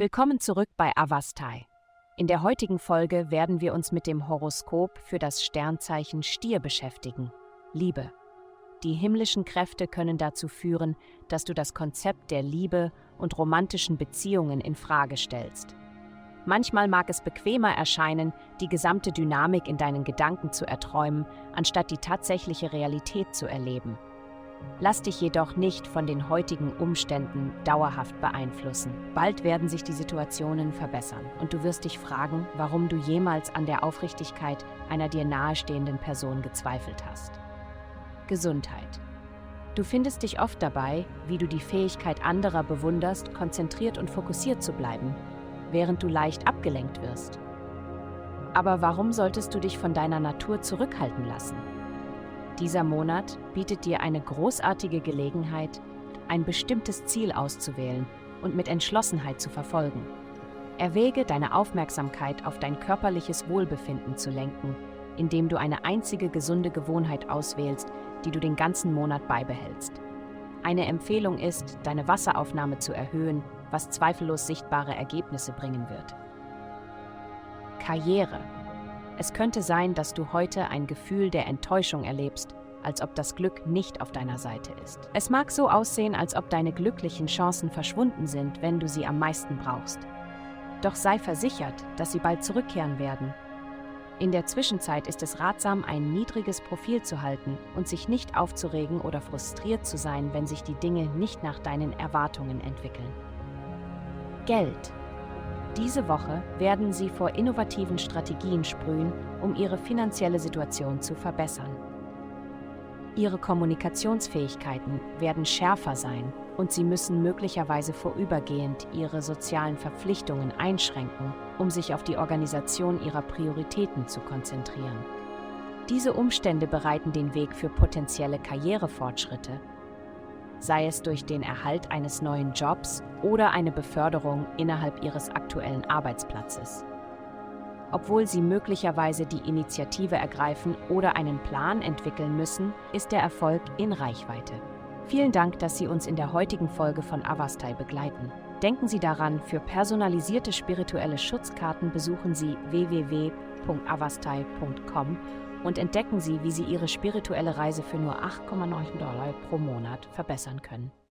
Willkommen zurück bei Avastai. In der heutigen Folge werden wir uns mit dem Horoskop für das Sternzeichen Stier beschäftigen. Liebe. Die himmlischen Kräfte können dazu führen, dass du das Konzept der Liebe und romantischen Beziehungen in Frage stellst. Manchmal mag es bequemer erscheinen, die gesamte Dynamik in deinen Gedanken zu erträumen, anstatt die tatsächliche Realität zu erleben. Lass dich jedoch nicht von den heutigen Umständen dauerhaft beeinflussen. Bald werden sich die Situationen verbessern und du wirst dich fragen, warum du jemals an der Aufrichtigkeit einer dir nahestehenden Person gezweifelt hast. Gesundheit. Du findest dich oft dabei, wie du die Fähigkeit anderer bewunderst, konzentriert und fokussiert zu bleiben, während du leicht abgelenkt wirst. Aber warum solltest du dich von deiner Natur zurückhalten lassen? Dieser Monat bietet dir eine großartige Gelegenheit, ein bestimmtes Ziel auszuwählen und mit Entschlossenheit zu verfolgen. Erwäge deine Aufmerksamkeit auf dein körperliches Wohlbefinden zu lenken, indem du eine einzige gesunde Gewohnheit auswählst, die du den ganzen Monat beibehältst. Eine Empfehlung ist, deine Wasseraufnahme zu erhöhen, was zweifellos sichtbare Ergebnisse bringen wird. Karriere es könnte sein, dass du heute ein Gefühl der Enttäuschung erlebst, als ob das Glück nicht auf deiner Seite ist. Es mag so aussehen, als ob deine glücklichen Chancen verschwunden sind, wenn du sie am meisten brauchst. Doch sei versichert, dass sie bald zurückkehren werden. In der Zwischenzeit ist es ratsam, ein niedriges Profil zu halten und sich nicht aufzuregen oder frustriert zu sein, wenn sich die Dinge nicht nach deinen Erwartungen entwickeln. Geld diese Woche werden sie vor innovativen Strategien sprühen, um ihre finanzielle Situation zu verbessern. Ihre Kommunikationsfähigkeiten werden schärfer sein und sie müssen möglicherweise vorübergehend ihre sozialen Verpflichtungen einschränken, um sich auf die Organisation ihrer Prioritäten zu konzentrieren. Diese Umstände bereiten den Weg für potenzielle Karrierefortschritte sei es durch den Erhalt eines neuen Jobs oder eine Beförderung innerhalb ihres aktuellen Arbeitsplatzes. Obwohl sie möglicherweise die Initiative ergreifen oder einen Plan entwickeln müssen, ist der Erfolg in Reichweite. Vielen Dank, dass Sie uns in der heutigen Folge von Avastai begleiten. Denken Sie daran, für personalisierte spirituelle Schutzkarten besuchen Sie www.avastai.com und entdecken Sie, wie Sie Ihre spirituelle Reise für nur 8,9 Dollar pro Monat verbessern können.